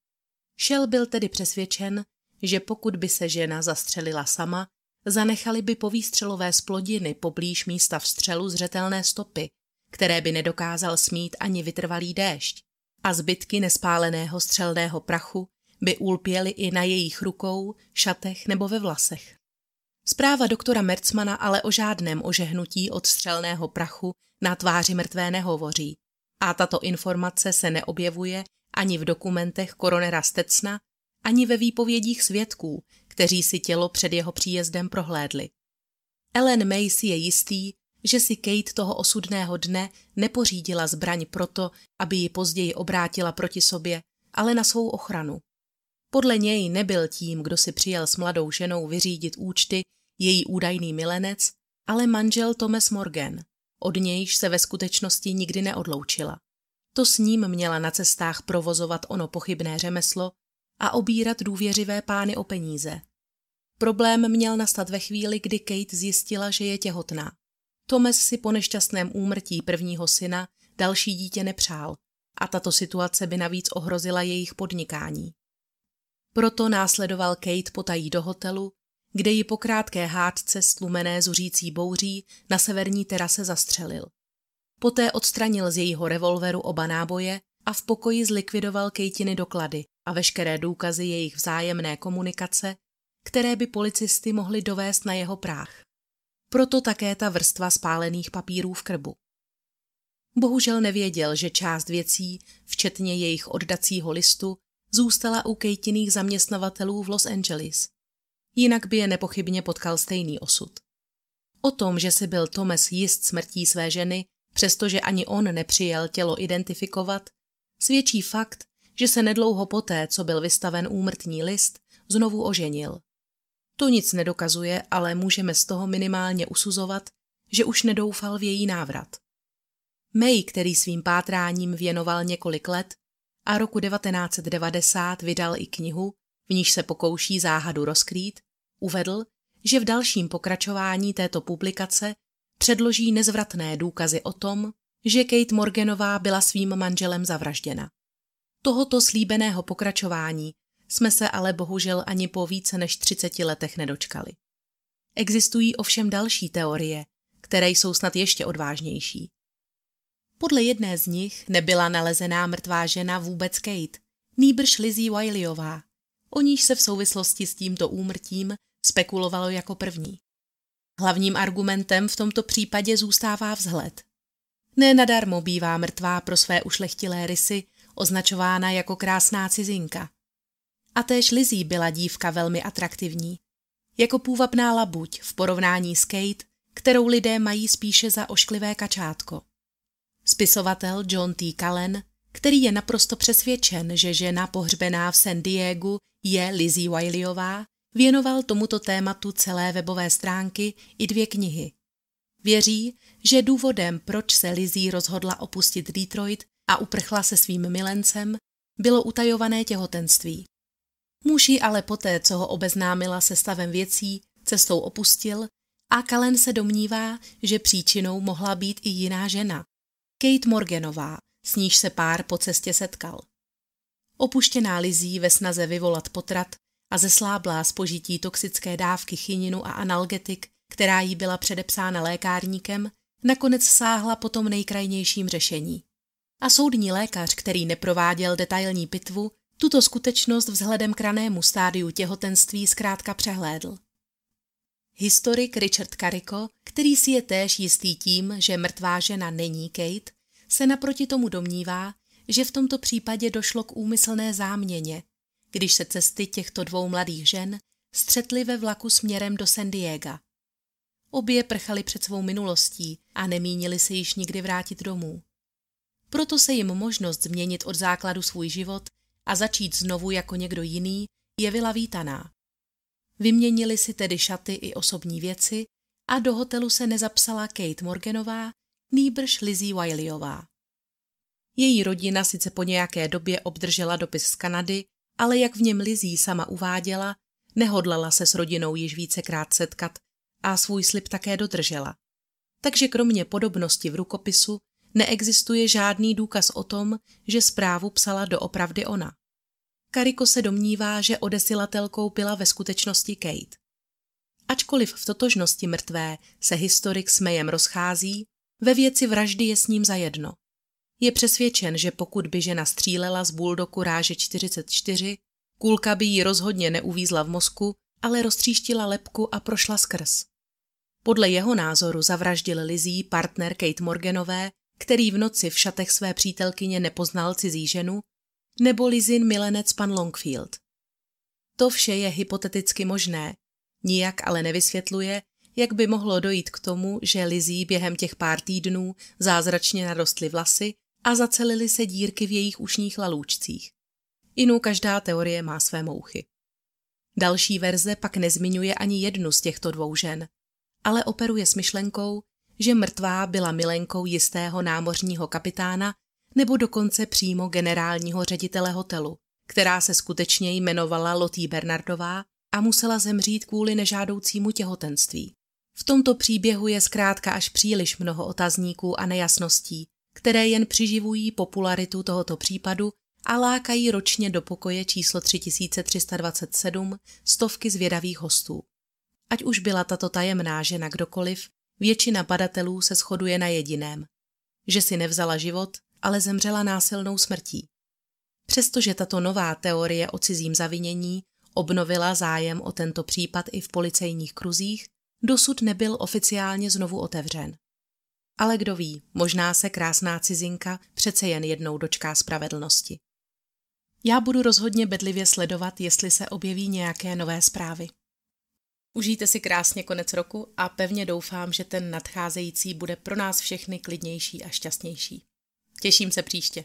Shell byl tedy přesvědčen, že pokud by se žena zastřelila sama, zanechali by po výstřelové splodiny poblíž místa vstřelu zřetelné stopy, které by nedokázal smít ani vytrvalý déšť, a zbytky nespáleného střelného prachu by ulpěly i na jejich rukou, šatech nebo ve vlasech. Zpráva doktora Mercmana ale o žádném ožehnutí od střelného prachu na tváři mrtvé nehovoří a tato informace se neobjevuje ani v dokumentech koronera Stecna, ani ve výpovědích svědků, kteří si tělo před jeho příjezdem prohlédli. Ellen May si je jistý, že si Kate toho osudného dne nepořídila zbraň proto, aby ji později obrátila proti sobě, ale na svou ochranu. Podle něj nebyl tím, kdo si přijel s mladou ženou vyřídit účty, její údajný milenec, ale manžel Thomas Morgan, od nějž se ve skutečnosti nikdy neodloučila. To s ním měla na cestách provozovat ono pochybné řemeslo a obírat důvěřivé pány o peníze. Problém měl nastat ve chvíli, kdy Kate zjistila, že je těhotná. Thomas si po nešťastném úmrtí prvního syna další dítě nepřál a tato situace by navíc ohrozila jejich podnikání. Proto následoval Kate potají do hotelu, kde ji po krátké hádce stlumené zuřící bouří na severní terase zastřelil. Poté odstranil z jejího revolveru oba náboje a v pokoji zlikvidoval Kejtiny doklady a veškeré důkazy jejich vzájemné komunikace, které by policisty mohli dovést na jeho práh. Proto také ta vrstva spálených papírů v krbu. Bohužel nevěděl, že část věcí, včetně jejich oddacího listu, zůstala u Kejtiných zaměstnavatelů v Los Angeles. Jinak by je nepochybně potkal stejný osud. O tom, že si byl Thomas jist smrtí své ženy, přestože ani on nepřijel tělo identifikovat, svědčí fakt, že se nedlouho poté, co byl vystaven úmrtní list, znovu oženil. To nic nedokazuje, ale můžeme z toho minimálně usuzovat, že už nedoufal v její návrat. May, který svým pátráním věnoval několik let a roku 1990 vydal i knihu, v níž se pokouší záhadu rozkrýt, uvedl, že v dalším pokračování této publikace předloží nezvratné důkazy o tom, že Kate Morganová byla svým manželem zavražděna. Tohoto slíbeného pokračování jsme se ale bohužel ani po více než 30 letech nedočkali. Existují ovšem další teorie, které jsou snad ještě odvážnější. Podle jedné z nich nebyla nalezená mrtvá žena vůbec Kate, nýbrž Lizzie Wileyová, o níž se v souvislosti s tímto úmrtím spekulovalo jako první. Hlavním argumentem v tomto případě zůstává vzhled. Nenadarmo bývá mrtvá pro své ušlechtilé rysy označována jako krásná cizinka. A též Lizzie byla dívka velmi atraktivní. Jako půvabná labuť v porovnání s Kate, kterou lidé mají spíše za ošklivé kačátko. Spisovatel John T. Cullen, který je naprosto přesvědčen, že žena pohřbená v San Diego je Lizzie Wileyová, věnoval tomuto tématu celé webové stránky i dvě knihy. Věří, že důvodem, proč se Lizzie rozhodla opustit Detroit a uprchla se svým milencem, bylo utajované těhotenství. Muž ji ale poté, co ho obeznámila se stavem věcí, cestou opustil a Kalen se domnívá, že příčinou mohla být i jiná žena, Kate Morganová, s níž se pár po cestě setkal. Opuštěná Lizí ve snaze vyvolat potrat a zesláblá z požití toxické dávky chyninu a analgetik, která jí byla předepsána lékárníkem, nakonec sáhla po tom nejkrajnějším řešení. A soudní lékař, který neprováděl detailní pitvu, tuto skutečnost vzhledem k ranému stádiu těhotenství zkrátka přehlédl. Historik Richard Carrico, který si je též jistý tím, že mrtvá žena není Kate, se naproti tomu domnívá, že v tomto případě došlo k úmyslné záměně, když se cesty těchto dvou mladých žen střetly ve vlaku směrem do San Diego. Obě prchali před svou minulostí a nemínili se již nikdy vrátit domů. Proto se jim možnost změnit od základu svůj život a začít znovu jako někdo jiný jevila vítaná. Vyměnili si tedy šaty i osobní věci a do hotelu se nezapsala Kate Morganová, nýbrž Lizzie Wileyová. Její rodina sice po nějaké době obdržela dopis z Kanady, ale jak v něm Lizzie sama uváděla, nehodlala se s rodinou již vícekrát setkat a svůj slib také dodržela. Takže kromě podobnosti v rukopisu neexistuje žádný důkaz o tom, že zprávu psala doopravdy ona. Kariko se domnívá, že odesilatelkou byla ve skutečnosti Kate. Ačkoliv v totožnosti mrtvé se historik s Mayem rozchází, ve věci vraždy je s ním zajedno. Je přesvědčen, že pokud by žena střílela z buldoku ráže 44, kulka by jí rozhodně neuvízla v mozku, ale roztříštila lepku a prošla skrz. Podle jeho názoru zavraždil Lizzie partner Kate Morganové, který v noci v šatech své přítelkyně nepoznal cizí ženu nebo Lizin milenec pan Longfield. To vše je hypoteticky možné, nijak ale nevysvětluje, jak by mohlo dojít k tomu, že Lizí během těch pár týdnů zázračně narostly vlasy a zacelily se dírky v jejich ušních lalůčcích. Inu každá teorie má své mouchy. Další verze pak nezmiňuje ani jednu z těchto dvou žen, ale operuje s myšlenkou, že mrtvá byla milenkou jistého námořního kapitána nebo dokonce přímo generálního ředitele hotelu, která se skutečně jmenovala Lotý Bernardová a musela zemřít kvůli nežádoucímu těhotenství. V tomto příběhu je zkrátka až příliš mnoho otazníků a nejasností, které jen přiživují popularitu tohoto případu a lákají ročně do pokoje číslo 3327 stovky zvědavých hostů. Ať už byla tato tajemná žena kdokoliv, většina badatelů se shoduje na jediném, že si nevzala život, ale zemřela násilnou smrtí. Přestože tato nová teorie o cizím zavinění obnovila zájem o tento případ i v policejních kruzích, dosud nebyl oficiálně znovu otevřen. Ale kdo ví, možná se krásná cizinka přece jen jednou dočká spravedlnosti. Já budu rozhodně bedlivě sledovat, jestli se objeví nějaké nové zprávy. Užijte si krásně konec roku a pevně doufám, že ten nadcházející bude pro nás všechny klidnější a šťastnější. Těším se příště.